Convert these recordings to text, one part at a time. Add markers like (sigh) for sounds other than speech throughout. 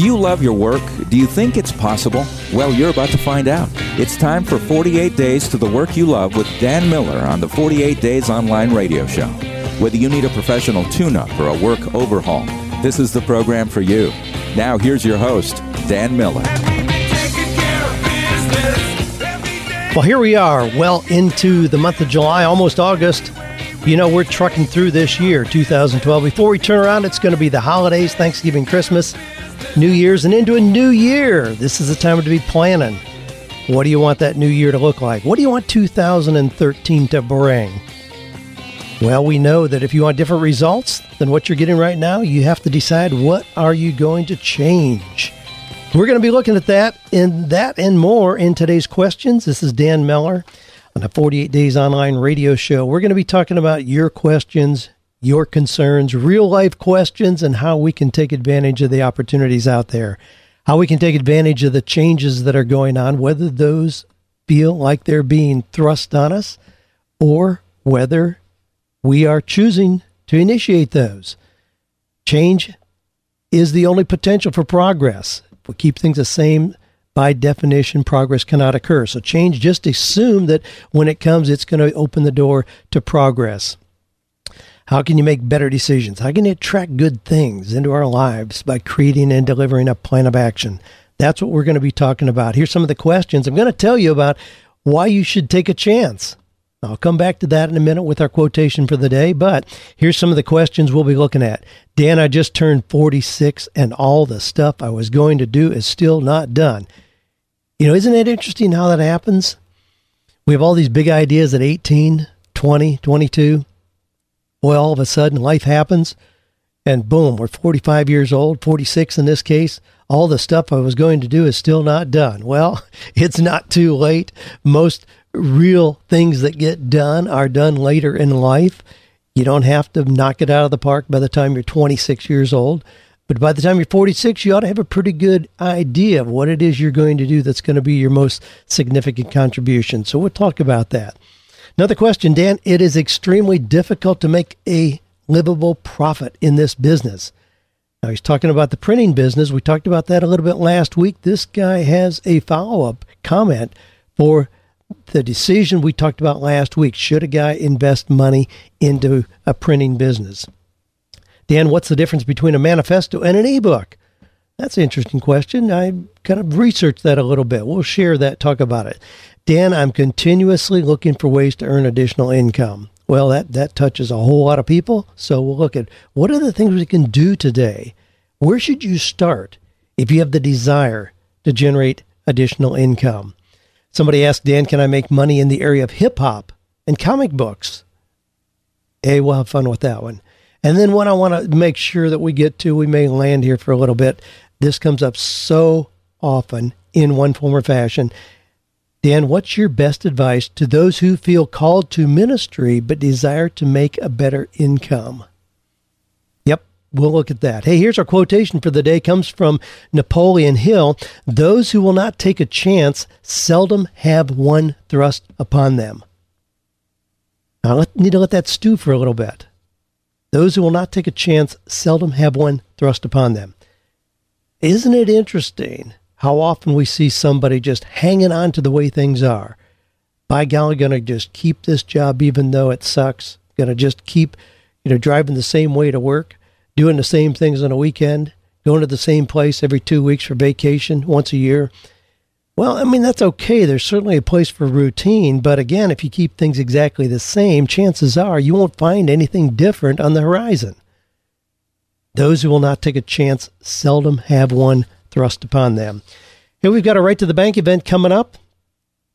Do you love your work? Do you think it's possible? Well, you're about to find out. It's time for 48 Days to the Work You Love with Dan Miller on the 48 Days Online Radio Show. Whether you need a professional tune up or a work overhaul, this is the program for you. Now, here's your host, Dan Miller. Well, here we are, well into the month of July, almost August. You know, we're trucking through this year, 2012. Before we turn around, it's going to be the holidays, Thanksgiving, Christmas. New Year's and into a new year. This is the time to be planning. What do you want that new year to look like? What do you want 2013 to bring? Well, we know that if you want different results than what you're getting right now, you have to decide what are you going to change. We're going to be looking at that and that and more in today's questions. This is Dan Miller on the 48 Days Online Radio Show. We're going to be talking about your questions, your concerns, real life questions, and how we can take advantage of the opportunities out there, how we can take advantage of the changes that are going on, whether those feel like they're being thrust on us or whether we are choosing to initiate those. Change is the only potential for progress. If we keep things the same, by definition, progress cannot occur. So change, just assume that when it comes, it's going to open the door to progress. How can you make better decisions? How can you attract good things into our lives by creating and delivering a plan of action? That's what we're going to be talking about. Here's some of the questions. I'm going to tell you about why you should take a chance. I'll come back to that in a minute with our quotation for the day, but here's some of the questions we'll be looking at. Dan, I just turned 46 and all the stuff I was going to do is still not done. You know, isn't it interesting how that happens? We have all these big ideas at 18, 20, 22 boy, all of a sudden life happens and boom, we're 45 years old, 46 in this case. All the stuff I was going to do is still not done. Well, (laughs) it's not too late. Most real things that get done are done later in life. You don't have to knock it out of the park by the time you're 26 years old. But by the time you're 46, you ought to have a pretty good idea of what it is you're going to do that's going to be your most significant contribution. So we'll talk about that. Another question, Dan. It is extremely difficult to make a livable profit in this business. Now, he's talking about the printing business. We talked about that a little bit last week. This guy has a follow up comment for the decision we talked about last week. Should a guy invest money into a printing business? Dan, what's the difference between a manifesto and an ebook? That's an interesting question. I kind of researched that a little bit. We'll share that, talk about it. Dan, I'm continuously looking for ways to earn additional income. Well, that, that touches a whole lot of people. So we'll look at what are the things we can do today? Where should you start if you have the desire to generate additional income? Somebody asked Dan, can I make money in the area of hip hop and comic books? Hey, we'll have fun with that one. And then what I want to make sure that we get to, we may land here for a little bit. This comes up so often in one form or fashion. Dan, what's your best advice to those who feel called to ministry but desire to make a better income? Yep, we'll look at that. Hey, here's our quotation for the day. It comes from Napoleon Hill. Those who will not take a chance seldom have one thrust upon them. I need to let that stew for a little bit. Those who will not take a chance seldom have one thrust upon them. Isn't it interesting how often we see somebody just hanging on to the way things are. By golly, going to just keep this job even though it sucks. Going to just keep, you know, driving the same way to work, doing the same things on a weekend, going to the same place every two weeks for vacation once a year. Well, I mean, that's okay. There's certainly a place for routine. But again, if you keep things exactly the same, chances are you won't find anything different on the horizon. Those who will not take a chance seldom have one thrust upon them. Here we've got a Write to the bank event coming up.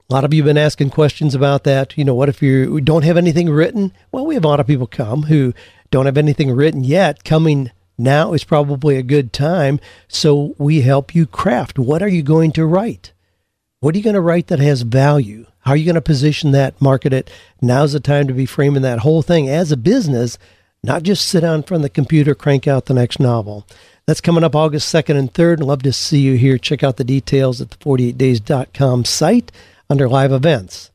A lot of you have been asking questions about that. You know, what if you don't have anything written? Well, we have a lot of people come who don't have anything written yet. Coming now is probably a good time. So we help you craft. What are you going to write? What are you going to write that has value? How are you going to position that, market it? Now's the time to be framing that whole thing as a business, not just sit down in front of the computer, crank out the next novel. That's coming up August 2nd and 3rd. Love to see you here. Check out the details at the 48days.com site under live events.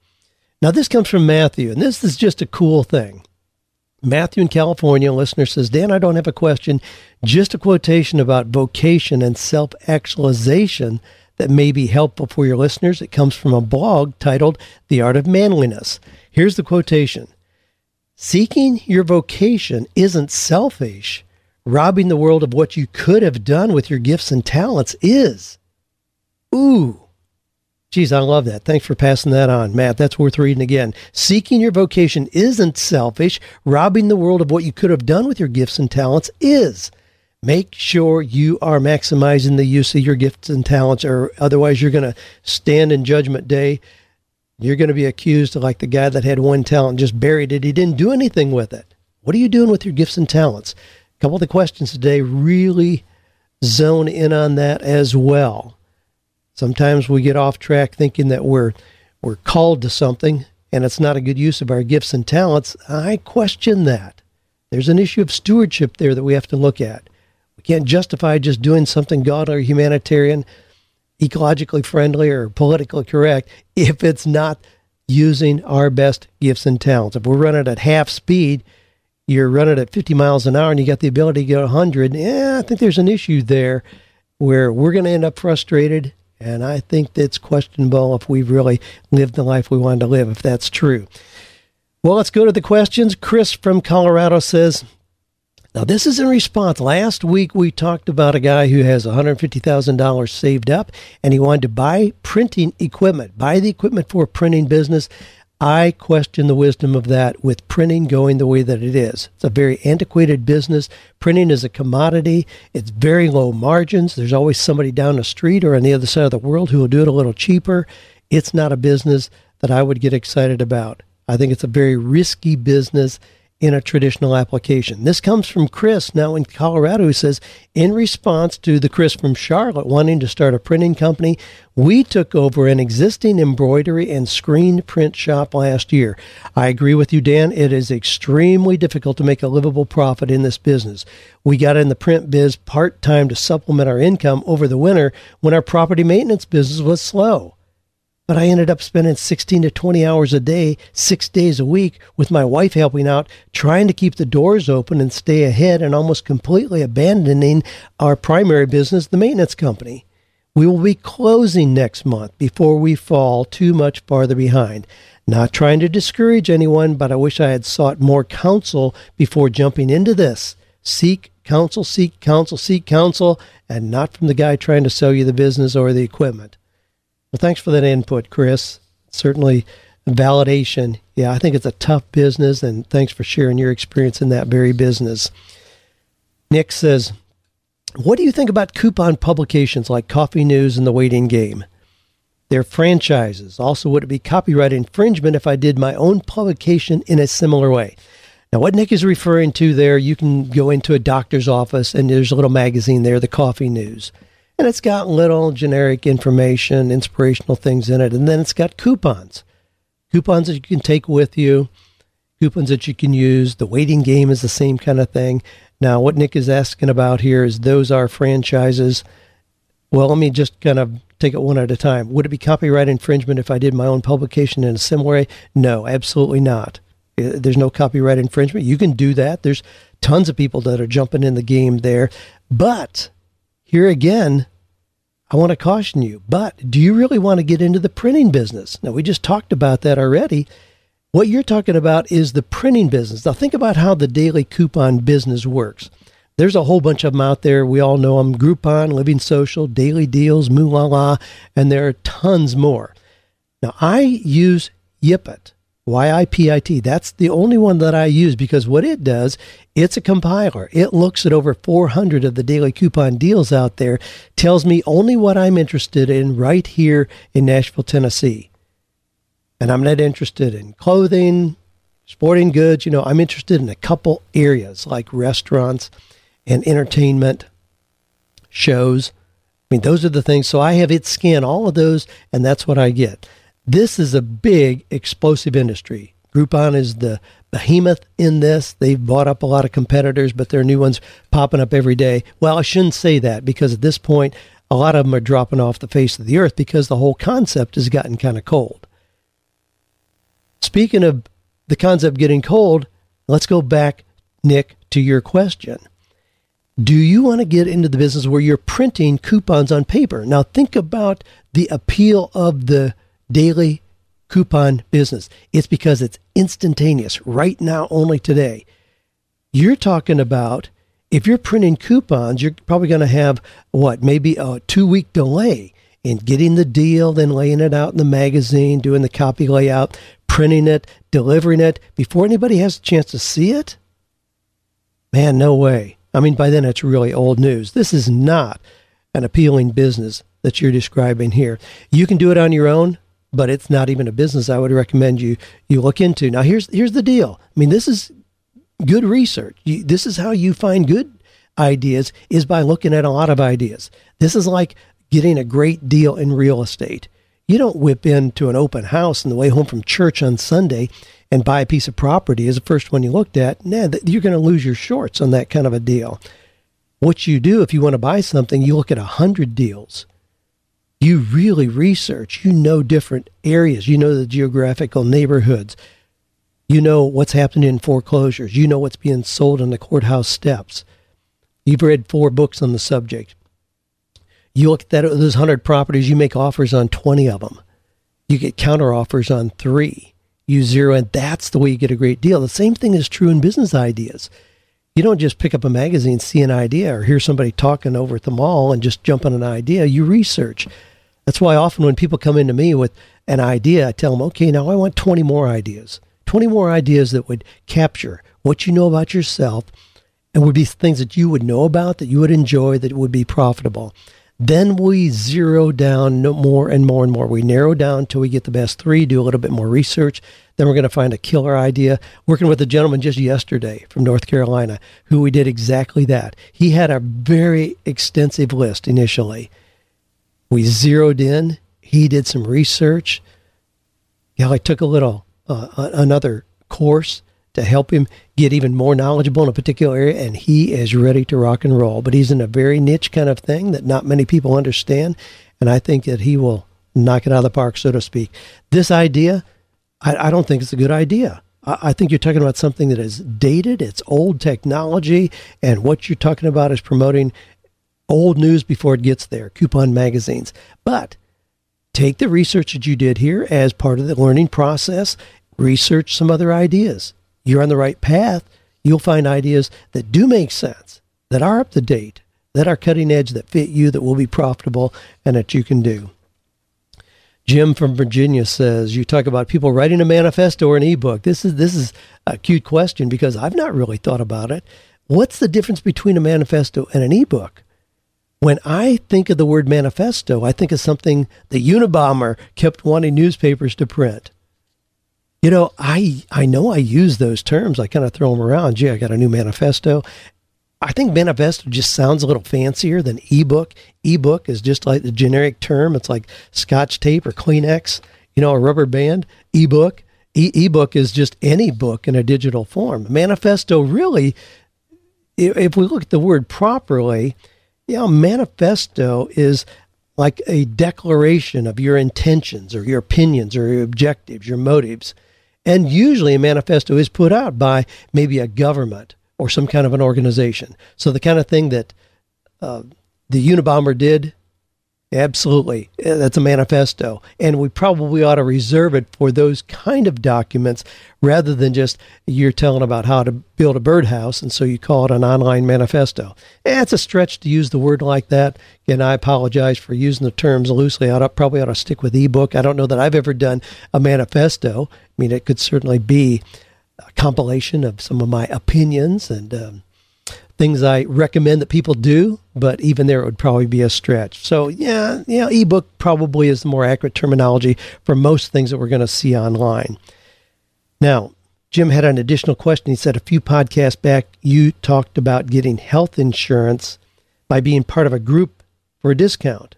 Now, this comes from Matthew, and this is just a cool thing. Matthew in California, listener says, Dan, I don't have a question, just a quotation about vocation and self actualization that may be helpful for your listeners. It comes from a blog titled The Art of Manliness. Here's the quotation Seeking your vocation isn't selfish. Robbing the world of what you could have done with your gifts and talents is. Ooh. Geez, I love that. Thanks for passing that on, Matt. That's worth reading again. Seeking your vocation isn't selfish. Robbing the world of what you could have done with your gifts and talents is. Make sure you are maximizing the use of your gifts and talents, or otherwise, you're going to stand in Judgment Day. You're going to be accused of like the guy that had one talent and just buried it. He didn't do anything with it. What are you doing with your gifts and talents? A couple of the questions today really zone in on that as well. Sometimes we get off track thinking that we're we're called to something and it's not a good use of our gifts and talents. I question that. There's an issue of stewardship there that we have to look at. We can't justify just doing something God or humanitarian, ecologically friendly or politically correct if it's not using our best gifts and talents. If we're running at half speed, you're running at 50 miles an hour and you got the ability to go 100, yeah, I think there's an issue there where we're going to end up frustrated and I think it's questionable if we've really lived the life we wanted to live, if that's true. Well, let's go to the questions. Chris from Colorado says, now, this is in response. Last week, we talked about a guy who has $150,000 saved up and he wanted to buy printing equipment, buy the equipment for a printing business. I question the wisdom of that with printing going the way that it is. It's a very antiquated business. Printing is a commodity. It's very low margins. There's always somebody down the street or on the other side of the world who will do it a little cheaper. It's not a business that I would get excited about. I think it's a very risky business in a traditional application. This comes from Chris now in Colorado who says, in response to the Chris from Charlotte wanting to start a printing company, we took over an existing embroidery and screen print shop last year. I agree with you, Dan. It is extremely difficult to make a livable profit in this business. We got in the print biz part time to supplement our income over the winter when our property maintenance business was slow but I ended up spending 16 to 20 hours a day, six days a week, with my wife helping out, trying to keep the doors open and stay ahead, and almost completely abandoning our primary business, the maintenance company. We will be closing next month before we fall too much farther behind. Not trying to discourage anyone, but I wish I had sought more counsel before jumping into this. Seek counsel, seek counsel, seek counsel, and not from the guy trying to sell you the business or the equipment. Well, thanks for that input, Chris. Certainly validation. Yeah, I think it's a tough business, and thanks for sharing your experience in that very business. Nick says, What do you think about coupon publications like Coffee News and The Waiting Game? They're franchises. Also, would it be copyright infringement if I did my own publication in a similar way? Now, what Nick is referring to there, you can go into a doctor's office and there's a little magazine there, the Coffee News and it's got little generic information, inspirational things in it, and then it's got coupons. Coupons that you can take with you, coupons that you can use. The waiting game is the same kind of thing. Now, what Nick is asking about here is those are franchises. Well, let me just kind of take it one at a time. Would it be copyright infringement if I did my own publication in a similar way? No, absolutely not. Uh, there's no copyright infringement. You can do that. There's tons of people that are jumping in the game there. But here again, I want to caution you, but do you really want to get into the printing business? Now, we just talked about that already. What you're talking about is the printing business. Now, think about how the daily coupon business works. There's a whole bunch of them out there. We all know them Groupon, Living Social, Daily Deals, Moolah, and there are tons more. Now, I use Yipit. YIPIT. That's the only one that I use because what it does, it's a compiler. It looks at over 400 of the daily coupon deals out there, tells me only what I'm interested in right here in Nashville, Tennessee. And I'm not interested in clothing, sporting goods. You know, I'm interested in a couple areas like restaurants and entertainment, shows. I mean, those are the things. So I have it scan all of those, and that's what I get. This is a big explosive industry. Groupon is the behemoth in this. They've bought up a lot of competitors, but there are new ones popping up every day. Well, I shouldn't say that because at this point, a lot of them are dropping off the face of the earth because the whole concept has gotten kind of cold. Speaking of the concept getting cold, let's go back, Nick, to your question. Do you want to get into the business where you're printing coupons on paper? Now, think about the appeal of the daily coupon business. It's because it's instantaneous, right now, only today. You're talking about if you're printing coupons, you're probably going to have what, maybe a two week delay in getting the deal, then laying it out in the magazine, doing the copy layout, printing it, delivering it before anybody has a chance to see it? Man, no way. I mean, by then it's really old news. This is not an appealing business that you're describing here. You can do it on your own, but it's not even a business I would recommend you you look into. Now, here's here's the deal. I mean, this is good research. You, this is how you find good ideas is by looking at a lot of ideas. This is like getting a great deal in real estate. You don't whip into an open house on the way home from church on Sunday and buy a piece of property as the first one you looked at. Nah, you're going to lose your shorts on that kind of a deal. What you do if you want to buy something, you look at a hundred deals. You really research. You know different areas. You know the geographical neighborhoods. You know what's happening in foreclosures. You know what's being sold on the courthouse steps. You've read four books on the subject. You look at that, those 100 properties, you make offers on 20 of them. You get counter offers on three. You zero, and that's the way you get a great deal. The same thing is true in business ideas. You don't just pick up a magazine, see an idea, or hear somebody talking over at the mall and just jump on an idea. You research. That's why often when people come into me with an idea, I tell them, okay, now I want 20 more ideas. 20 more ideas that would capture what you know about yourself and would be things that you would know about, that you would enjoy, that would be profitable. Then we zero down more and more and more. We narrow down till we get the best three, do a little bit more research. Then we're going to find a killer idea. Working with a gentleman just yesterday from North Carolina who we did exactly that. He had a very extensive list initially. We zeroed in. He did some research. Yeah, I took a little uh, another course to help him get even more knowledgeable in a particular area, and he is ready to rock and roll. But he's in a very niche kind of thing that not many people understand, and I think that he will knock it out of the park, so to speak. This idea, I, I don't think it's a good idea. I, I think you're talking about something that is dated, it's old technology, and what you're talking about is promoting old news before it gets there, coupon magazines. But take the research that you did here as part of the learning process research some other ideas. You're on the right path. You'll find ideas that do make sense, that are up to date, that are cutting edge, that fit you, that will be profitable, and that you can do. Jim from Virginia says you talk about people writing a manifesto or an ebook. This is this is a cute question because I've not really thought about it. What's the difference between a manifesto and an ebook? When I think of the word manifesto, I think of something the Unabomber kept wanting newspapers to print. You know, I I know I use those terms. I kind of throw them around. Gee, I got a new manifesto. I think manifesto just sounds a little fancier than ebook. Ebook is just like the generic term. It's like Scotch tape or Kleenex, you know, a rubber band. Ebook. E- ebook is just any book in a digital form. Manifesto really, if we look at the word properly, know, manifesto is like a declaration of your intentions or your opinions or your objectives, your motives. And usually a manifesto is put out by maybe a government or some kind of an organization. So the kind of thing that uh, the Unabomber did Absolutely. Uh, that's a manifesto. And we probably ought to reserve it for those kind of documents rather than just you're telling about how to build a birdhouse and so you call it an online manifesto. It's a stretch to use the word like that. And I apologize for using the terms loosely. I probably ought to stick with ebook. I don't know that I've ever done a manifesto. I mean, it could certainly be a compilation of some of my opinions and um, things I recommend that people do, but even there it would probably be a stretch. So yeah, yeah, ebook probably is the more accurate terminology for most things that we're going to see online. Now, Jim had an additional question. He said a few podcasts back you talked about getting health insurance by being part of a group for a discount.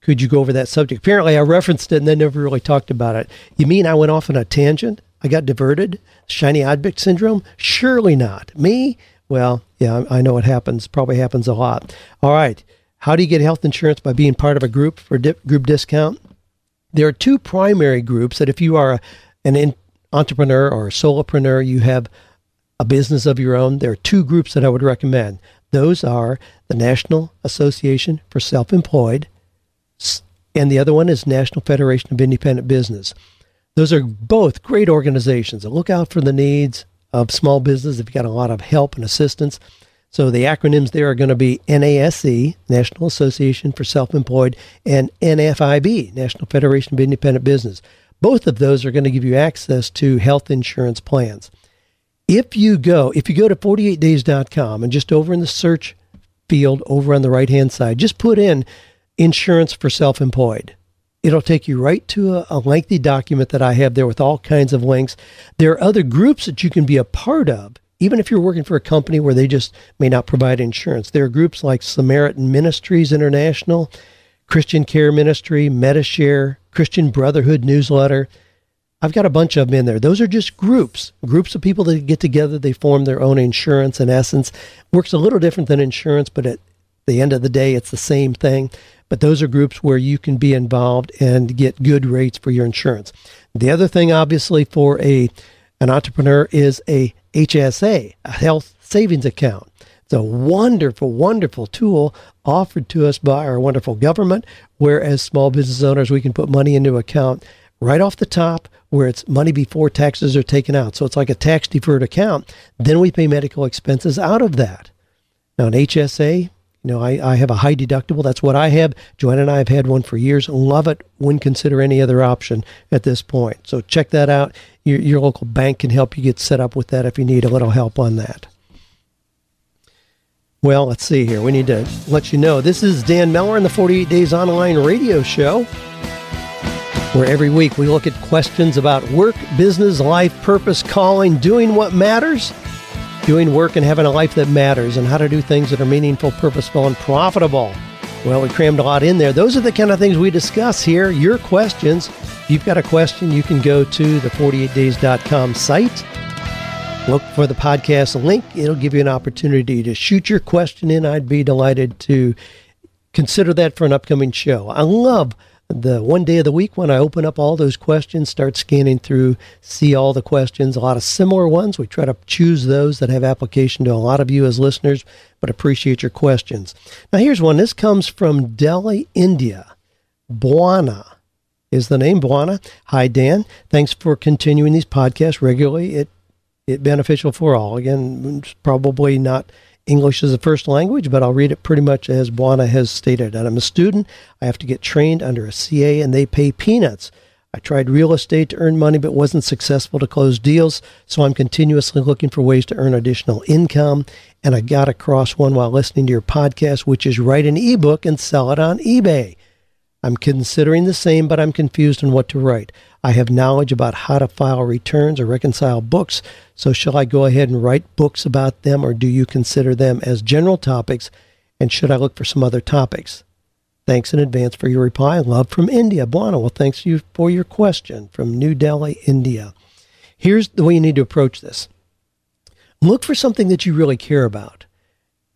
Could you go over that subject? Apparently, I referenced it and then never really talked about it. You mean I went off on a tangent? I got diverted? Shiny object syndrome? Surely not. Me? Well, yeah, I know it happens. Probably happens a lot. All right. How do you get health insurance by being part of a group for group discount? There are two primary groups that if you are a, an in, entrepreneur or a solopreneur, you have a business of your own, there are two groups that I would recommend. Those are the National Association for Self Employed, and the other one is National Federation of Independent Business. Those are both great organizations that look out for the needs of small business. They've got a lot of help and assistance. So the acronyms there are going to be NASE, National Association for Self-Employed, and NFIB, National Federation of Independent Business. Both of those are going to give you access to health insurance plans. If you go, if you go to 48days.com and just over in the search field over on the right-hand side, just put in insurance for self-employed. It'll take you right to a, a, lengthy document that I have there with all kinds of links. There are other groups that you can be a part of even if you're working for a company where they just may not provide insurance, there are groups like Samaritan Ministries International, Christian Care Ministry, Medi-Share, Christian Brotherhood Newsletter. I've got a bunch of them in there. Those are just groups, groups of people that get together. They form their own insurance. In essence, works a little different than insurance, but at the end of the day, it's the same thing. But those are groups where you can be involved and get good rates for your insurance. The other thing, obviously, for a an entrepreneur is a HSA, a health savings account. It's a wonderful, wonderful tool offered to us by our wonderful government, where as small business owners, we can put money into account right off the top where it's money before taxes are taken out. So it's like a tax deferred account. Then we pay medical expenses out of that. Now, an HSA, you know, I, I have a high deductible. That's what I have. Joanna and I have had one for years. Love it. Wouldn't consider any other option at this point. So check that out. Your, your local bank can help you get set up with that if you need a little help on that. Well, let's see here. We need to let you know this is Dan Miller in the 48 Days Online radio show, where every week we look at questions about work, business, life, purpose, calling, doing what matters doing work and having a life that matters, and how to do things that are meaningful, purposeful, and profitable. Well, we crammed a lot in there. Those are the kind of things we discuss here. Your questions. If you've got a question, you can go to the 48days.com site. Look for the podcast link. It'll give you an opportunity to shoot your question in. I'd be delighted to consider that for an upcoming show. I love the one day of the week when I open up all those questions, start scanning through, see all the questions, a lot of similar ones. We try to choose those that have application to a lot of you as listeners, but appreciate your questions. Now, here's one. This comes from Delhi, India. Buana is the name. Buana. Hi, Dan. Thanks for continuing these podcasts regularly. It it beneficial for all. Again, probably not English is a first language, but I'll read it pretty much as Buana has stated. And I'm a student. I have to get trained under a CA, and they pay peanuts. I tried real estate to earn money, but wasn't successful to close deals. So I'm continuously looking for ways to earn additional income. And I got across one while listening to your podcast, which is write an ebook and sell it on eBay. I'm considering the same, but I'm confused on what to write. I have knowledge about how to file returns or reconcile books, so shall I go ahead and write books about them, or do you consider them as general topics, and should I look for some other topics? Thanks in advance for your reply. Love from India. Buana, well, thanks you for your question from New Delhi, India. Here's the way you need to approach this. Look for something that you really care about.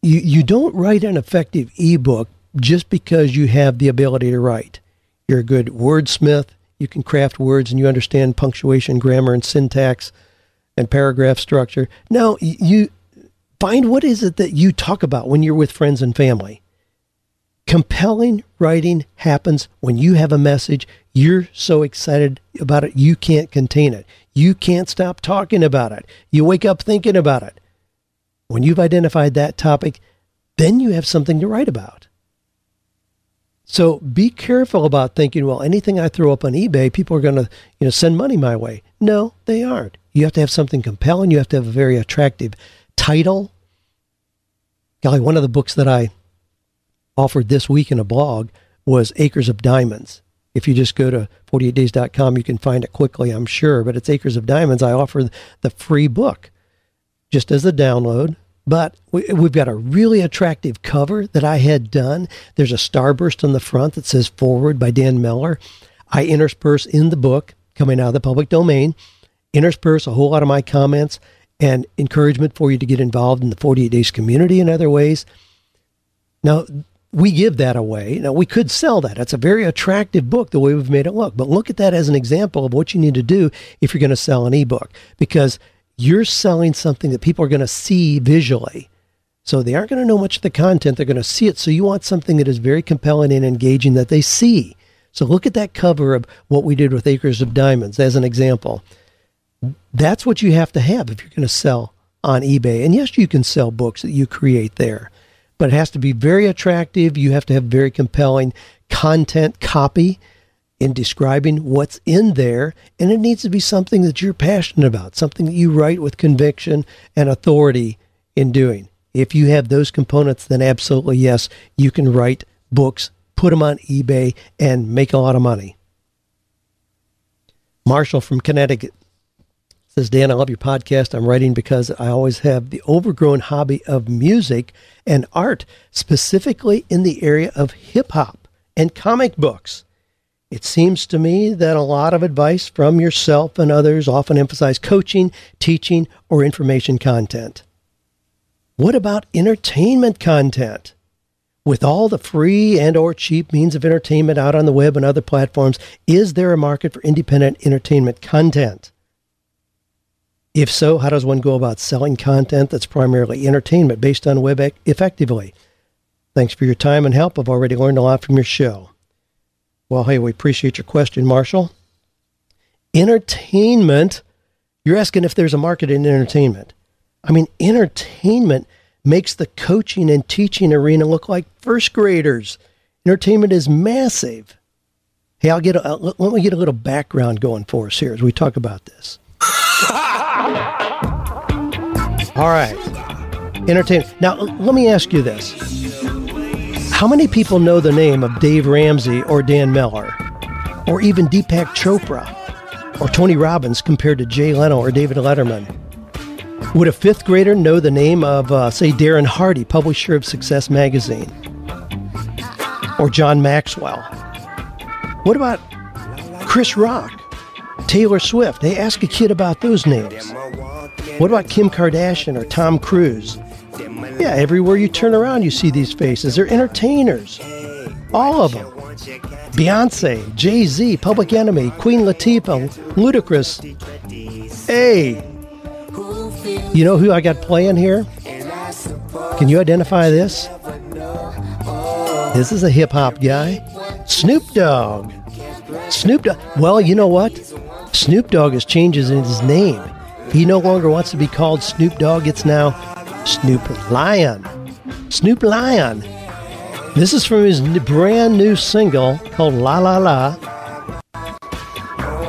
You, you don't write an effective ebook just because you have the ability to write. You're a good wordsmith, you can craft words, and you understand punctuation, grammar, and syntax and paragraph structure. No, you find what is it that you talk about when you're with friends and family. Compelling writing happens when you have a message. You're so excited about it, you can't contain it. You can't stop talking about it. You wake up thinking about it. When you've identified that topic, then you have something to write about. So be careful about thinking, well, anything I throw up on eBay, people are going to, you know, send money my way. No, they aren't. You have to have something compelling. You have to have a very attractive title. Golly, one of the books that I offered this week in a blog was Acres of Diamonds. If you just go to 48days.com, you can find it quickly, I'm sure. But it's Acres of Diamonds. I offer the free book just as a download but we, have got a really attractive cover that I had done. There's a starburst on the front that says foreword by Dan Miller. I intersperse in the book coming out of the public domain, intersperse a whole lot of my comments and encouragement for you to get involved in the 48 days community in other ways. Now, we give that away. Now, we could sell that. It's a very attractive book the way we've made it look. But look at that as an example of what you need to do if you're going to sell an ebook because you're selling something that people are going to see visually. So they aren't going to know much of the content, they're going to see it. So you want something that is very compelling and engaging that they see. So look at that cover of what we did with Acres of Diamonds as an example. That's what you have to have if you're going to sell on eBay. And yes, you can sell books that you create there, but it has to be very attractive. You have to have very compelling content copy in describing what's in there. And it needs to be something that you're passionate about, something that you write with conviction and authority in doing. If you have those components, then absolutely yes, you can write books, put them on eBay, and make a lot of money. Marshall from Connecticut says, Dan, I love your podcast. I'm writing because I always have the overgrown hobby of music and art, specifically in the area of hip hop and comic books. It seems to me that a lot of advice from yourself and others often emphasize coaching, teaching, or information content. What about entertainment content? With all the free and or cheap means of entertainment out on the web and other platforms, is there a market for independent entertainment content? If so, how does one go about selling content that's primarily entertainment based on web effectively? Thanks for your time and help. I've already learned a lot from your show. Well, hey, we appreciate your question, Marshall. Entertainment, you're asking if there's a market in entertainment. I mean, entertainment makes the coaching and teaching arena look like first graders. Entertainment is massive. Hey, I'll get a, let me get a little background going for us here as we talk about this. (laughs) All right. Entertainment. Now, let me ask you this. How many people know the name of Dave Ramsey or Dan Miller, or even Deepak Chopra, or Tony Robbins compared to Jay Leno or David Letterman? Would a fifth grader know the name of, uh, say, Darren Hardy, publisher of Success Magazine, or John Maxwell? What about Chris Rock, Taylor Swift? They ask a kid about those names. What about Kim Kardashian or Tom Cruise? Yeah, everywhere you turn around, you see these faces. They're entertainers. All of them. Beyonce, Jay Z, Public Enemy, Queen Latifah, Ludacris. Hey, you know who I got playing here? Can you identify this? This is a hip hop guy. Snoop Dogg. Snoop Dogg. Well, you know what? Snoop Dogg has changed his name. He no longer wants to be called Snoop Dogg. It's now Snoop Lion. Snoop Lion. This is from his brand new single called La La La.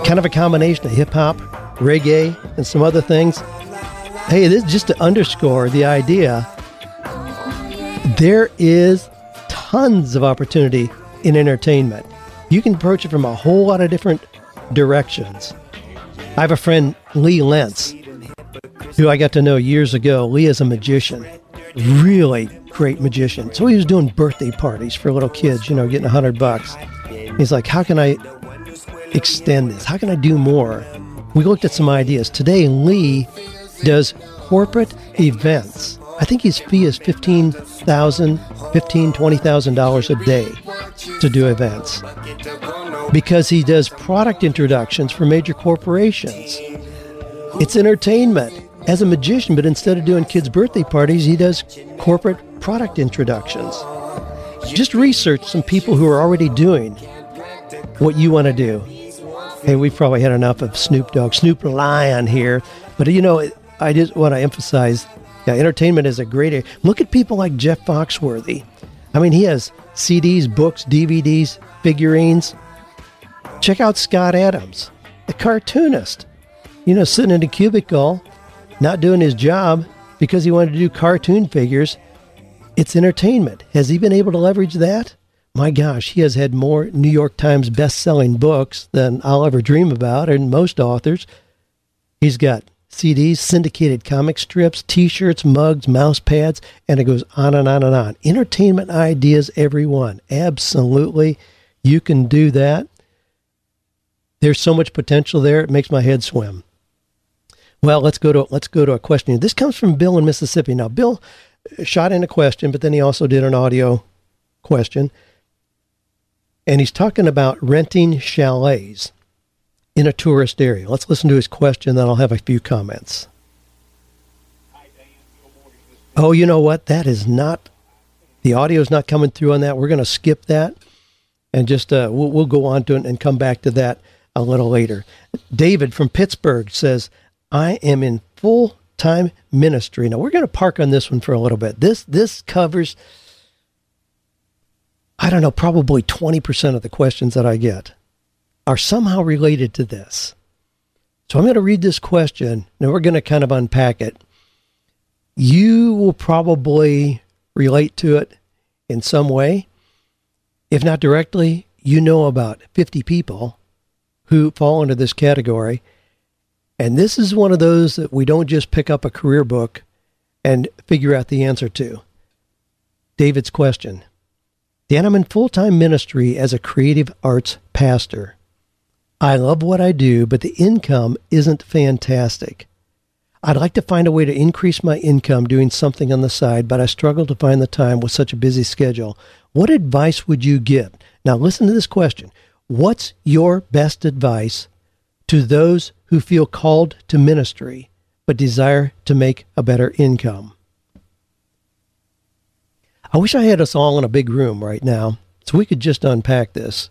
Kind of a combination of hip hop, reggae, and some other things. Hey, this is just to underscore the idea there is tons of opportunity in entertainment. You can approach it from a whole lot of different directions. I have a friend, Lee Lentz, who I got to know years ago. Lee is a magician, really great magician. So he was doing birthday parties for little kids, you know, getting a hundred bucks. He's like, how can I extend this? How can I do more? We looked at some ideas. Today, Lee does corporate events. I think his fee is fifteen thousand, fifteen, twenty thousand dollars a day to do events because he does product introductions for major corporations. It's entertainment as a magician, but instead of doing kids' birthday parties, he does corporate product introductions. Just research some people who are already doing what you want to do. Hey, we've probably had enough of Snoop Dogg, Snoop Lion here, but you know, I just want to emphasize yeah, entertainment is a great. Look at people like Jeff Foxworthy. I mean, he has CDs, books, DVDs, figurines. Check out Scott Adams, the cartoonist you know, sitting in a cubicle, not doing his job because he wanted to do cartoon figures. It's entertainment. Has he been able to leverage that? My gosh, he has had more New York Times best-selling books than I'll ever dream about, and most authors. He's got CDs, syndicated comic strips, T-shirts, mugs, mouse pads, and it goes on and on and on. Entertainment ideas, everyone. Absolutely, you can do that. There's so much potential there; it makes my head swim. Well, let's go to let's go to a question. This comes from Bill in Mississippi. Now, Bill shot in a question, but then he also did an audio question, and he's talking about renting chalets in a tourist area. Let's listen to his question, then I'll have a few comments. Oh, you know what? That is not, the audio is not coming through on that. We're going to skip that and just, uh, we'll, we'll go on to it and come back to that a little later. David from Pittsburgh says, I am in full time ministry. Now we're going to park on this one for a little bit. This this covers I don't know, probably 20% of the questions that I get are somehow related to this. So I'm going to read this question and we're going to kind of unpack it. You will probably relate to it in some way. If not directly, you know about 50 people who fall into this category. And this is one of those that we don't just pick up a career book and figure out the answer to. David's question Dan, I'm in full time ministry as a creative arts pastor. I love what I do, but the income isn't fantastic. I'd like to find a way to increase my income doing something on the side, but I struggle to find the time with such a busy schedule. What advice would you give? Now, listen to this question What's your best advice to those who feel called to ministry but desire to make a better income? I wish I had us all in a big room right now so we could just unpack this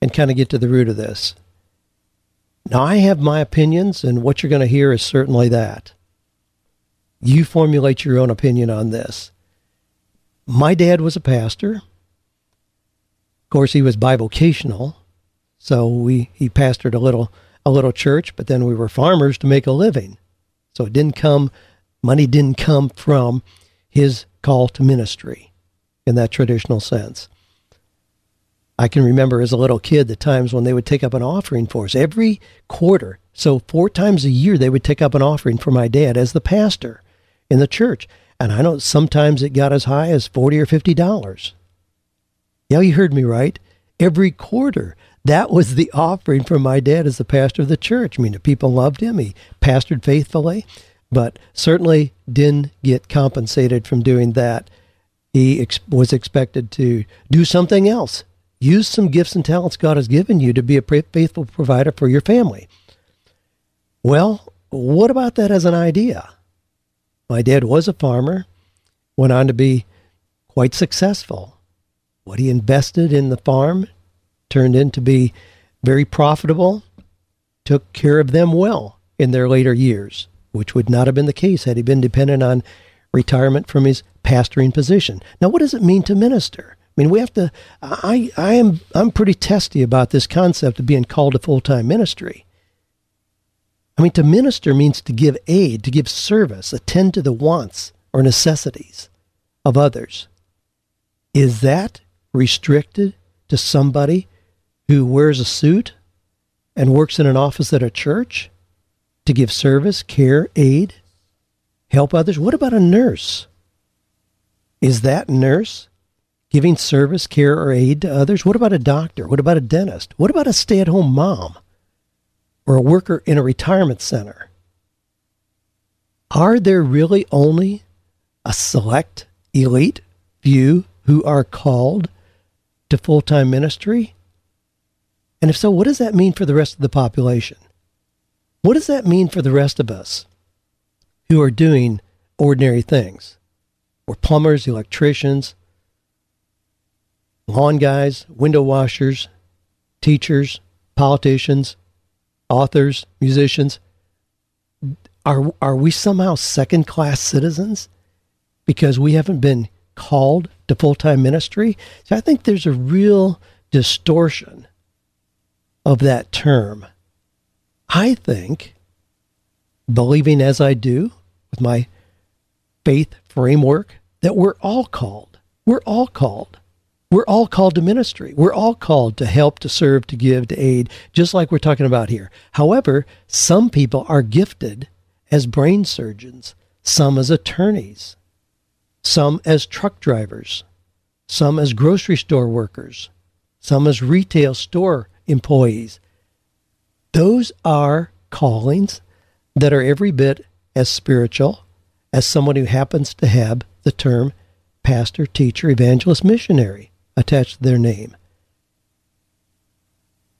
and kind of get to the root of this. Now, I have my opinions, and what you're going to hear is certainly that. You formulate your own opinion on this. My dad was a pastor. Of course, he was bivocational, so we he pastored a little a little church, but then we were farmers to make a living. So it didn't come money didn't come from his call to ministry in that traditional sense. I can remember as a little kid the times when they would take up an offering for us every quarter. So four times a year they would take up an offering for my dad as the pastor in the church. And I know sometimes it got as high as forty or fifty dollars. Yeah, you heard me right. Every quarter. That was the offering from my dad as the pastor of the church. I mean, the people loved him. He pastored faithfully, but certainly didn't get compensated from doing that. He ex- was expected to do something else. Use some gifts and talents God has given you to be a faithful provider for your family. Well, what about that as an idea? My dad was a farmer, went on to be quite successful what he invested in the farm turned into be very profitable, took care of them well in their later years, which would not have been the case had he been dependent on retirement from his pastoring position. Now, what does it mean to minister? I mean, we have to. I I am I'm pretty testy about this concept of being called to full time ministry. I mean, to minister means to give aid, to give service, attend to the wants or necessities of others. Is that restricted to somebody who wears a suit and works in an office at a church to give service, care, aid, help others? What about a nurse? Is that nurse giving service, care, or aid to others? What about a doctor? What about a dentist? What about a stay at home mom or a worker in a retirement center? Are there really only a select elite few who are called to full time ministry? And if so, what does that mean for the rest of the population? What does that mean for the rest of us who are doing ordinary things? We're plumbers, electricians, lawn guys, window washers, teachers, politicians, authors, musicians. Are, are we somehow second class citizens because we haven't been called to full time ministry. So I think there's a real distortion of that term. I think, believing as I do with my faith framework, that we're all called. We're all called. We're all called to ministry. We're all called to help, to serve, to give, to aid, just like we're talking about here. However, some people are gifted as brain surgeons, some as attorneys, some as truck drivers, some as grocery store workers, some as retail store employees. Those are callings that are every bit as spiritual as someone who happens to have the term pastor, teacher, evangelist, missionary attached to their name.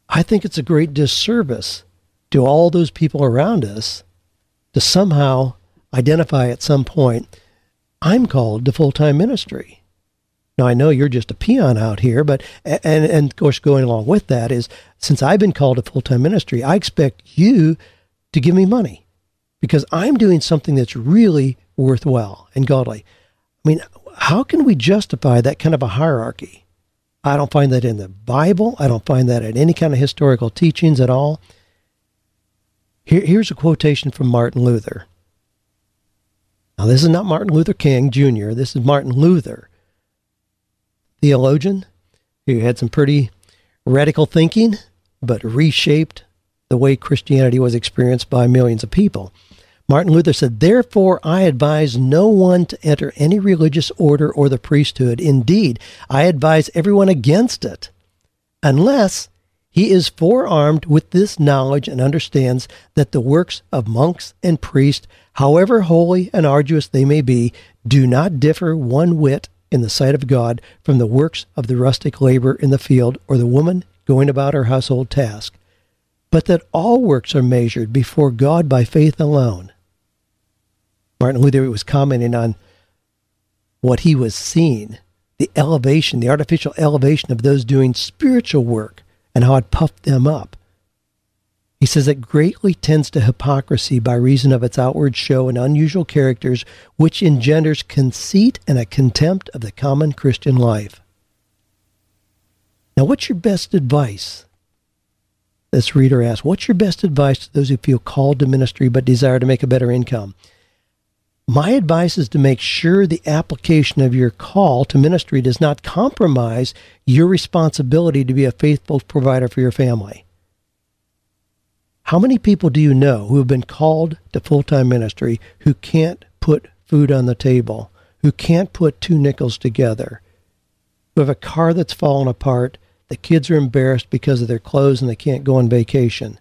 I think it's a great disservice to all those people around us to somehow identify at some point I'm called to full time ministry. Now I know you're just a peon out here, but and and of course going along with that is since I've been called to full time ministry, I expect you to give me money because I'm doing something that's really worthwhile and godly. I mean, how can we justify that kind of a hierarchy? I don't find that in the Bible. I don't find that in any kind of historical teachings at all. Here, here's a quotation from Martin Luther. Now, this is not Martin Luther King Jr., this is Martin Luther, theologian who had some pretty radical thinking, but reshaped the way Christianity was experienced by millions of people. Martin Luther said, Therefore, I advise no one to enter any religious order or the priesthood. Indeed, I advise everyone against it, unless he is forearmed with this knowledge and understands that the works of monks and priests, however holy and arduous they may be, do not differ one whit in the sight of God from the works of the rustic labor in the field or the woman going about her household task, but that all works are measured before God by faith alone. Martin Luther was commenting on what he was seeing the elevation, the artificial elevation of those doing spiritual work, and how it puffed them up. He says it greatly tends to hypocrisy by reason of its outward show and unusual characters, which engenders conceit and a contempt of the common Christian life. Now, what's your best advice? This reader asks, What's your best advice to those who feel called to ministry but desire to make a better income? My advice is to make sure the application of your call to ministry does not compromise your responsibility to be a faithful provider for your family. How many people do you know who have been called to full time ministry who can't put food on the table, who can't put two nickels together, who have a car that's fallen apart, the kids are embarrassed because of their clothes and they can't go on vacation?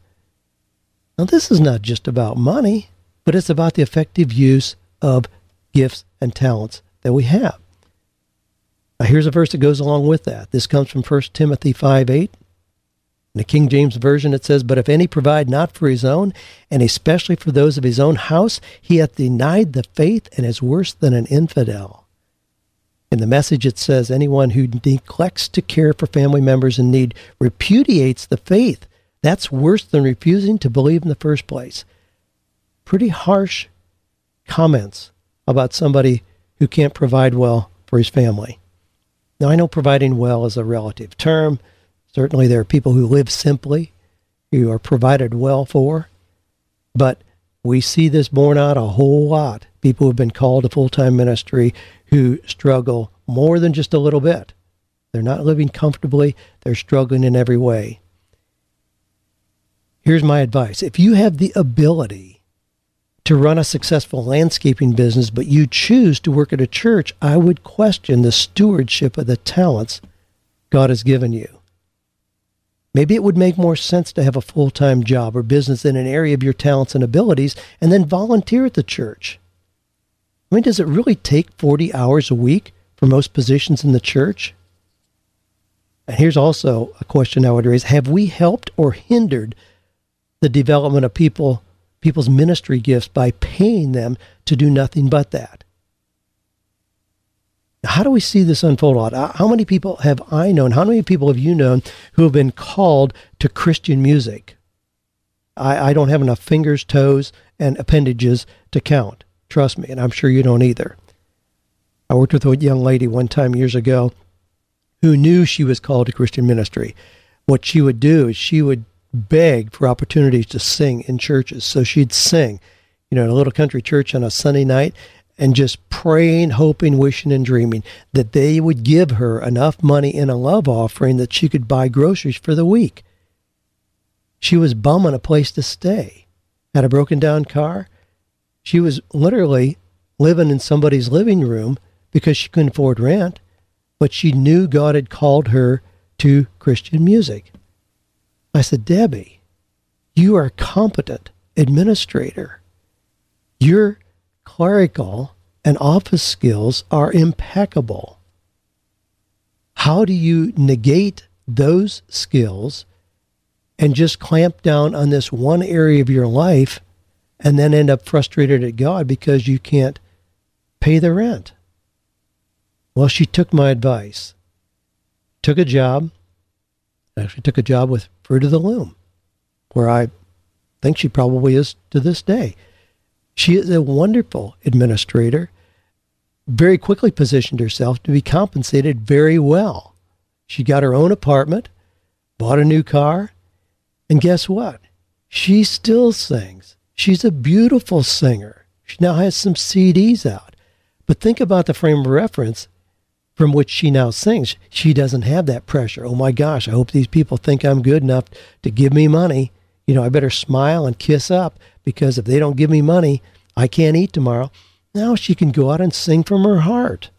Now, this is not just about money, but it's about the effective use of gifts and talents that we have. Now, here's a verse that goes along with that. This comes from 1 Timothy 5 8. In the King James Version, it says, But if any provide not for his own, and especially for those of his own house, he hath denied the faith and is worse than an infidel. In the message, it says, Anyone who neglects to care for family members in need repudiates the faith. That's worse than refusing to believe in the first place. Pretty harsh comments about somebody who can't provide well for his family. Now, I know providing well is a relative term. Certainly, there are people who live simply, who are provided well for, but we see this borne out a whole lot. People who have been called to full time ministry who struggle more than just a little bit. They're not living comfortably, they're struggling in every way. Here's my advice if you have the ability to run a successful landscaping business, but you choose to work at a church, I would question the stewardship of the talents God has given you. Maybe it would make more sense to have a full time job or business in an area of your talents and abilities and then volunteer at the church. I mean, does it really take 40 hours a week for most positions in the church? And here's also a question I would raise Have we helped or hindered the development of people people's ministry gifts by paying them to do nothing but that. How do we see this unfold out? Uh, how many people have I known? How many people have you known who have been called to Christian music? I, I don't have enough fingers, toes, and appendages to count. Trust me, and I'm sure you don't either. I worked with a young lady one time years ago who knew she was called to Christian ministry. What she would do is she would beg for opportunities to sing in churches. So she'd sing, you know, in a little country church on a Sunday night and just praying, hoping, wishing, and dreaming that they would give her enough money in a love offering that she could buy groceries for the week. She was bumming a place to stay, had a broken down car. She was literally living in somebody's living room because she couldn't afford rent, but she knew God had called her to Christian music. I said, Debbie, you are a competent administrator. Your clerical and office skills are impeccable. How do you negate those skills and just clamp down on this one area of your life and then end up frustrated at God because you can't pay the rent. Well, she took my advice, took a job, actually took a job with Fruit of the Loom, where I think she probably is to this day. She is a wonderful administrator, very quickly positioned herself to be compensated very well. She got her own apartment, bought a new car, and guess what? She still sings. She's a beautiful singer. She now has some CDs out. But think about the frame of reference from which she now sings. She doesn't have that pressure. Oh my gosh, I hope these people think I'm good enough to give me money. You know, I better smile and kiss up because if they don't give me money, I can't eat tomorrow. Now she can go out and sing from her heart.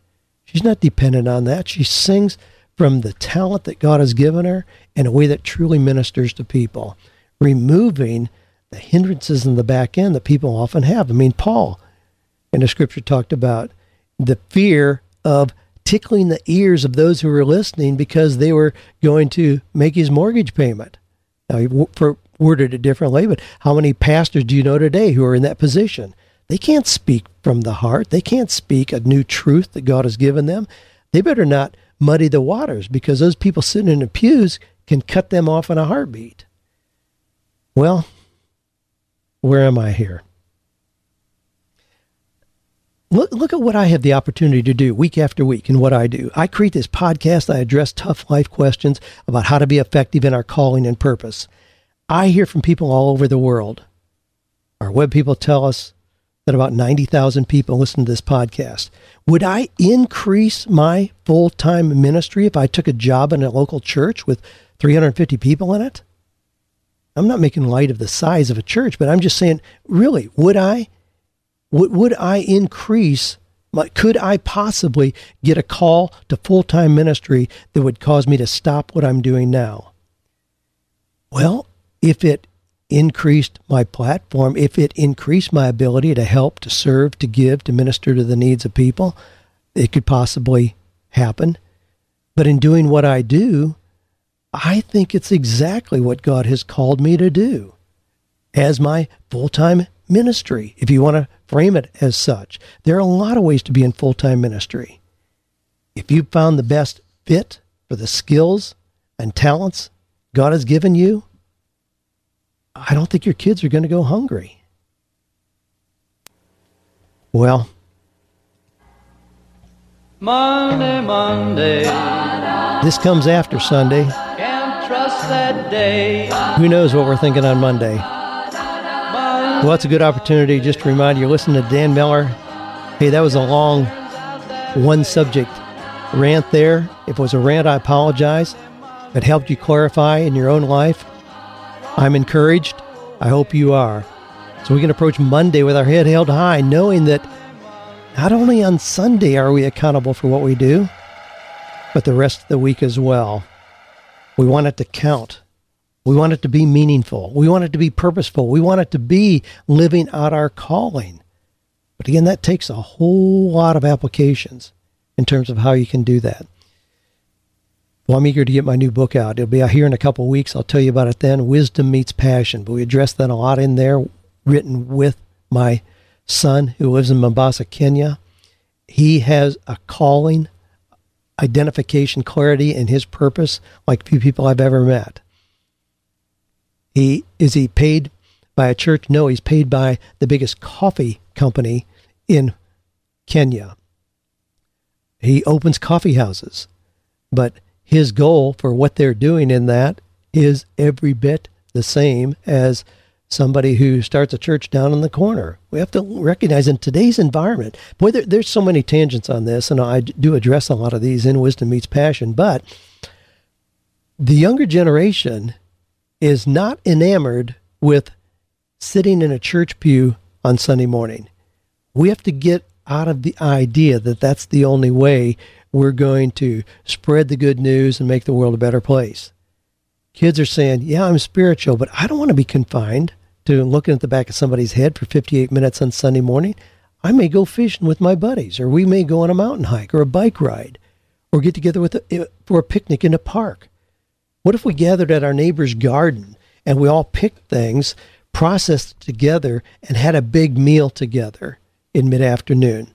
She's not dependent on that. She sings from the talent that God has given her in a way that truly ministers to people, removing the hindrances in the back end that people often have. I mean, Paul in the scripture talked about the fear of tickling the ears of those who were listening because they were going to make his mortgage payment. Now, he worded it differently, but how many pastors do you know today who are in that position? They can't speak from the heart. They can't speak a new truth that God has given them. They better not muddy the waters because those people sitting in the pews can cut them off in a heartbeat. Well, where am I here? Look, look at what I have the opportunity to do week after week and what I do. I create this podcast. I address tough life questions about how to be effective in our calling and purpose. I hear from people all over the world. Our web people tell us that about 90,000 people listen to this podcast. Would I increase my full time ministry if I took a job in a local church with 350 people in it? I'm not making light of the size of a church, but I'm just saying, really, would I? Would, would I increase my, could I possibly get a call to full time ministry that would cause me to stop what I'm doing now? Well, if it increased my platform, if it increased my ability to help, to serve, to give, to minister to the needs of people, it could possibly happen. But in doing what I do, I think it's exactly what God has called me to do as my full time ministry, if you want to frame it as such. There are a lot of ways to be in full time ministry. If you've found the best fit for the skills and talents God has given you, I don't think your kids are going to go hungry. Well, Monday, Monday. This comes after Sunday. Can't trust that day. Who knows what we're thinking on Monday? Well, it's a good opportunity just to remind you, listen to Dan Miller. Hey, that was a long one subject rant there. If it was a rant, I apologize. It helped you clarify in your own life, I'm encouraged. I hope you are. So we can approach Monday with our head held high, knowing that not only on Sunday are we accountable for what we do, but the rest of the week as well. We want it to count. We want it to be meaningful. We want it to be purposeful. We want it to be living out our calling. But again, that takes a whole lot of applications in terms of how you can do that. Well, I'm eager to get my new book out. It'll be out here in a couple weeks. I'll tell you about it then. Wisdom Meets Passion. But we address that a lot in there, written with my son who lives in Mombasa, Kenya. He has a calling, identification, clarity in his purpose like few people I've ever met. He is he paid by a church? No, he's paid by the biggest coffee company in Kenya. He opens coffee houses, but his goal for what they're doing in that is every bit the same as somebody who starts a church down in the corner. We have to recognize in today's environment, boy, there, there's so many tangents on this, and I do address a lot of these in Wisdom Meets Passion, but the younger generation is not enamored with sitting in a church pew on Sunday morning. We have to get out of the idea that that's the only way we're going to spread the good news and make the world a better place. Kids are saying, Yeah, I'm spiritual, but I don't want to be confined to looking at the back of somebody's head for 58 minutes on Sunday morning. I may go fishing with my buddies, or we may go on a mountain hike or a bike ride, or get together with a, for a picnic in a park. What if we gathered at our neighbor's garden and we all picked things, processed together, and had a big meal together in mid afternoon?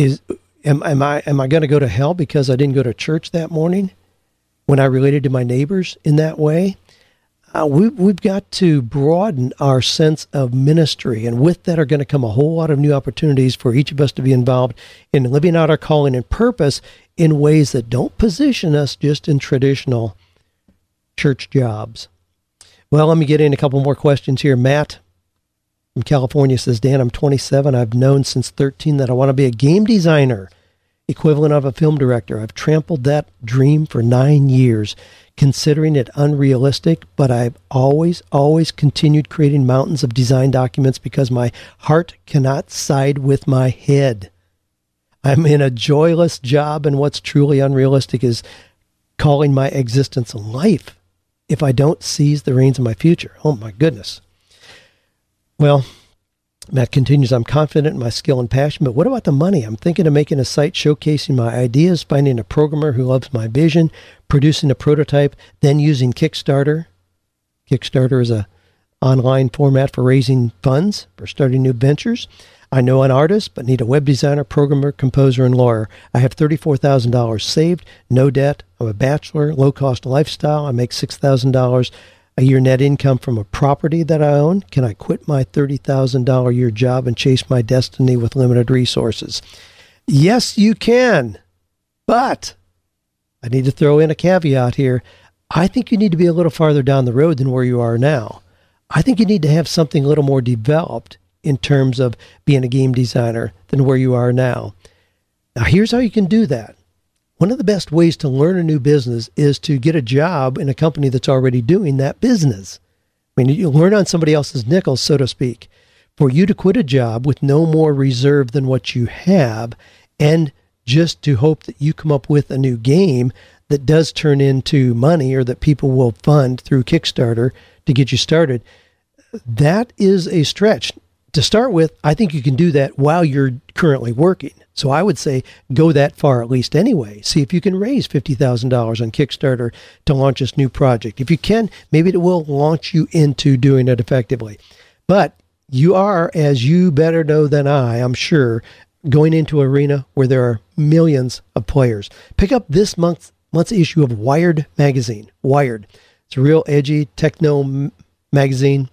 is am, am I am I going to go to hell because I didn't go to church that morning when I related to my neighbors in that way? Uh, we, we've got to broaden our sense of ministry, and with that are going to come a whole lot of new opportunities for each of us to be involved in living out our calling and purpose in ways that don't position us just in traditional church jobs. Well, let me get in a couple more questions here. Matt from California says, Dan, I'm 27. I've known since 13 that I want to be a game designer equivalent of a film director. I've trampled that dream for nine years, considering it unrealistic, but I've always, always continued creating mountains of design documents because my heart cannot side with my head. I'm in a joyless job, and what's truly unrealistic is calling my existence life if I don't seize the reins of my future. Oh my goodness. Well, Matt continues, I'm confident in my skill and passion, but what about the money? I'm thinking of making a site showcasing my ideas, finding a programmer who loves my vision, producing a prototype, then using Kickstarter. Kickstarter is a online format for raising funds for starting new ventures. I know an artist, but need a web designer, programmer, composer, and lawyer. I have $34,000 saved, no debt. I'm a bachelor, low cost lifestyle. I make $6,000 a year net income from a property that I own? Can I quit my $30,000 a year job and chase my destiny with limited resources? Yes, you can. But I need to throw in a caveat here. I think you need to be a little farther down the road than where you are now. I think you need to have something a little more developed in terms of being a game designer than where you are now. Now, here's how you can do that. One of the best ways to learn a new business is to get a job in a company that's already doing that business. I mean, you learn on somebody else's nickel, so to speak. For you to quit a job with no more reserve than what you have and just to hope that you come up with a new game that does turn into money or that people will fund through Kickstarter to get you started, that is a stretch. To start with, I think you can do that while you're currently working. So I would say go that far at least anyway. See if you can raise $50,000 on Kickstarter to launch this new project. If you can, maybe it will launch you into doing it effectively. But you are, as you better know than I, I'm sure, going into arena where there are millions of players. Pick up this month's month's issue of Wired magazine. Wired. It's a real edgy techno m- magazine.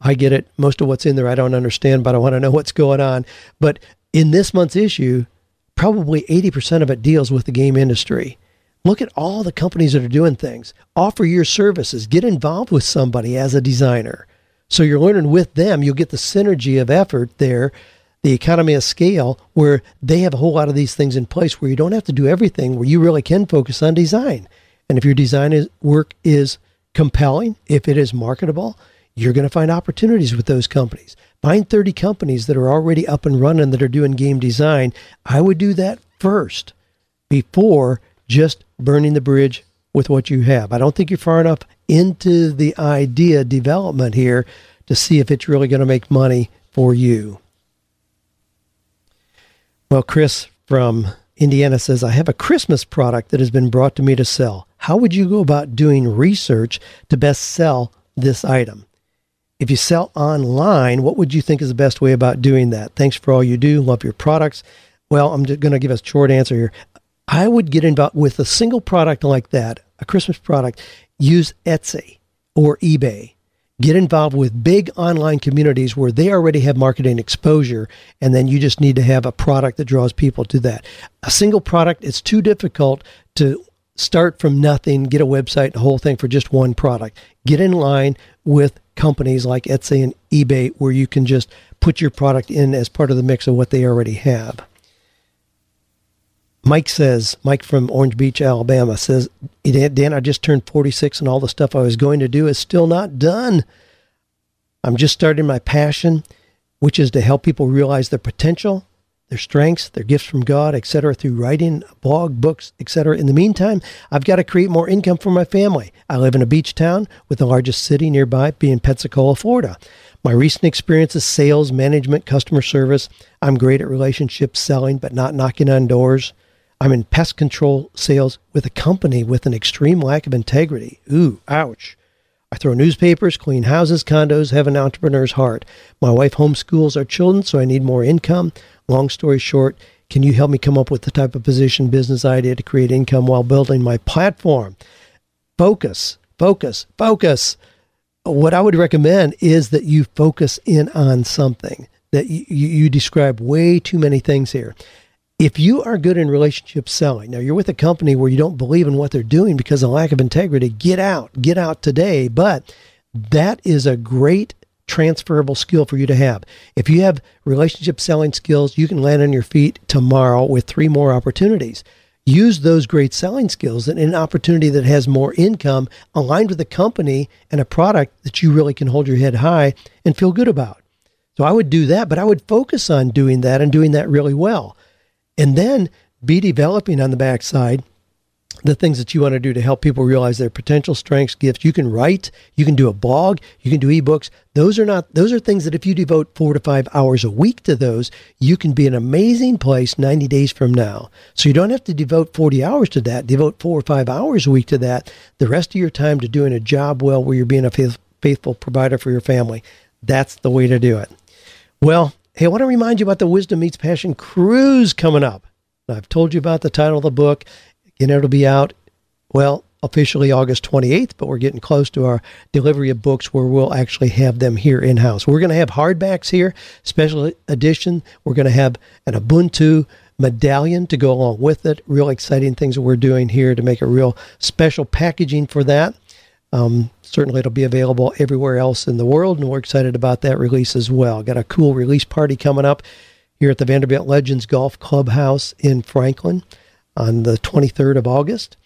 I get it. Most of what's in there I don't understand, but I want to know what's going on. But in this month's issue, probably 80% of it deals with the game industry. Look at all the companies that are doing things. Offer your services. Get involved with somebody as a designer. So you're learning with them. You'll get the synergy of effort there, the economy of scale, where they have a whole lot of these things in place where you don't have to do everything, where you really can focus on design. And if your design is, work is compelling, if it is marketable, you're going to find opportunities with those companies. Find 30 companies that are already up and running that are doing game design. I would do that first before just burning the bridge with what you have. I don't think you're far enough into the idea development here to see if it's really going to make money for you. Well, Chris from Indiana says, I have a Christmas product that has been brought to me to sell. How would you go about doing research to best sell this item? If you sell online, what would you think is the best way about doing that? Thanks for all you do. Love your products. Well, I'm just going to give a short answer here. I would get involved with a single product like that, a Christmas product. Use Etsy or eBay. Get involved with big online communities where they already have marketing exposure, and then you just need to have a product that draws people to that. A single product, it's too difficult to start from nothing, get a website, the whole thing for just one product. Get in line with companies like Etsy and eBay where you can just put your product in as part of the mix of what they already have. Mike says, Mike from Orange Beach, Alabama says, Dan, I just turned 46 and all the stuff I was going to do is still not done. I'm just starting my passion, which is to help people realize their potential their strengths, their gifts from God, etc., through writing, blog, books, etc. In the meantime, I've got to create more income for my family. I live in a beach town with the largest city nearby being Pensacola, Florida. My recent experience is sales, management, customer service. I'm great at relationships, selling, but not knocking on doors. I'm in pest control sales with a company with an extreme lack of integrity. Ooh, ouch. I throw newspapers, clean houses, condos, have an entrepreneur's heart. My wife homeschools our children, so I need more income. Long story short, Can you help me come up with the type of position, business idea to create income while building my platform? Focus, focus, focus. What I would recommend is that you focus in on something that you, you describe way too many things here. If you are good in relationship selling, now you're with a company where you don't believe in what they're doing because of lack of integrity, get out, get out today. But that is a great transferable skill for you to have. If you have relationship selling skills, you can land on your feet tomorrow with three more opportunities. Use those great selling skills in an opportunity that has more income aligned with a company and a product that you really can hold your head high and feel good about. So I would do that, but I would focus on doing that and doing that really well. And then be developing on the backside the things that you want to do to help people realize their potential strengths, gifts. You can write, you can do a blog, you can do ebooks. Those are not those are things that if you devote 4 to 5 hours a week to those, you can be an amazing place 90 days from now. So you don't have to devote 40 hours to that. Devote 4 or 5 hours a week to that. The rest of your time to doing a job well where you're being a faithful provider for your family. That's the way to do it. Well, hey, I want to remind you about the Wisdom Meets Passion cruise coming up. I've told you about the title of the book. Know, it'll be out, well, officially August 28th, but we're getting close to our delivery of books where we'll actually have them here in house. We're going to have hardbacks here, special edition. We're going to have an Ubuntu medallion to go along with it. Real exciting things that we're doing here to make a real special packaging for that. Um, certainly, it'll be available everywhere else in the world, and we're excited about that release as well. Got a cool release party coming up here at the Vanderbilt Legends Golf Clubhouse in Franklin on the 23rd of August.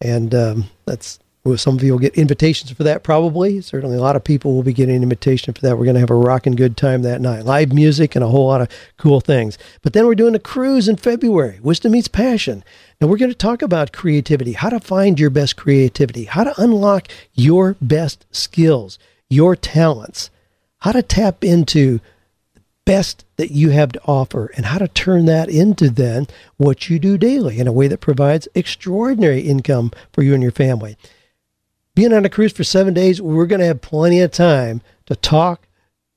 And um, that's well, some of you will get invitations for that probably. Certainly, a lot of people will be getting an invitation for that. We're going to have a rocking good time that night. Live music and a whole lot of cool things. But then we're doing a cruise in February. Wisdom meets passion. And we're going to talk about creativity, how to find your best creativity, how to unlock your best skills, your talents, how to tap into the best that you have to offer and how to turn that into then what you do daily in a way that provides extraordinary income for you and your family. Being on a cruise for seven days, we're going to have plenty of time to talk,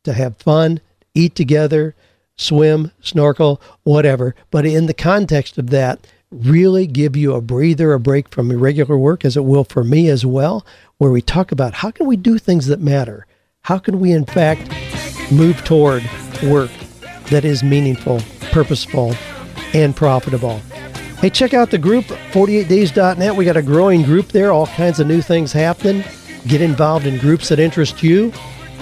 to have fun, eat together, swim, snorkel, whatever. But in the context of that, really give you a breather, a break from irregular work, as it will for me as well, where we talk about how can we do things that matter? How can we, in fact, move toward work that is meaningful, purposeful, and profitable. Hey, check out the group, 48days.net. We got a growing group there, all kinds of new things happening. Get involved in groups that interest you.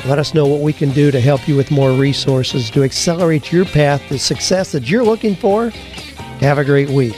Let us know what we can do to help you with more resources to accelerate your path to success that you're looking for. Have a great week.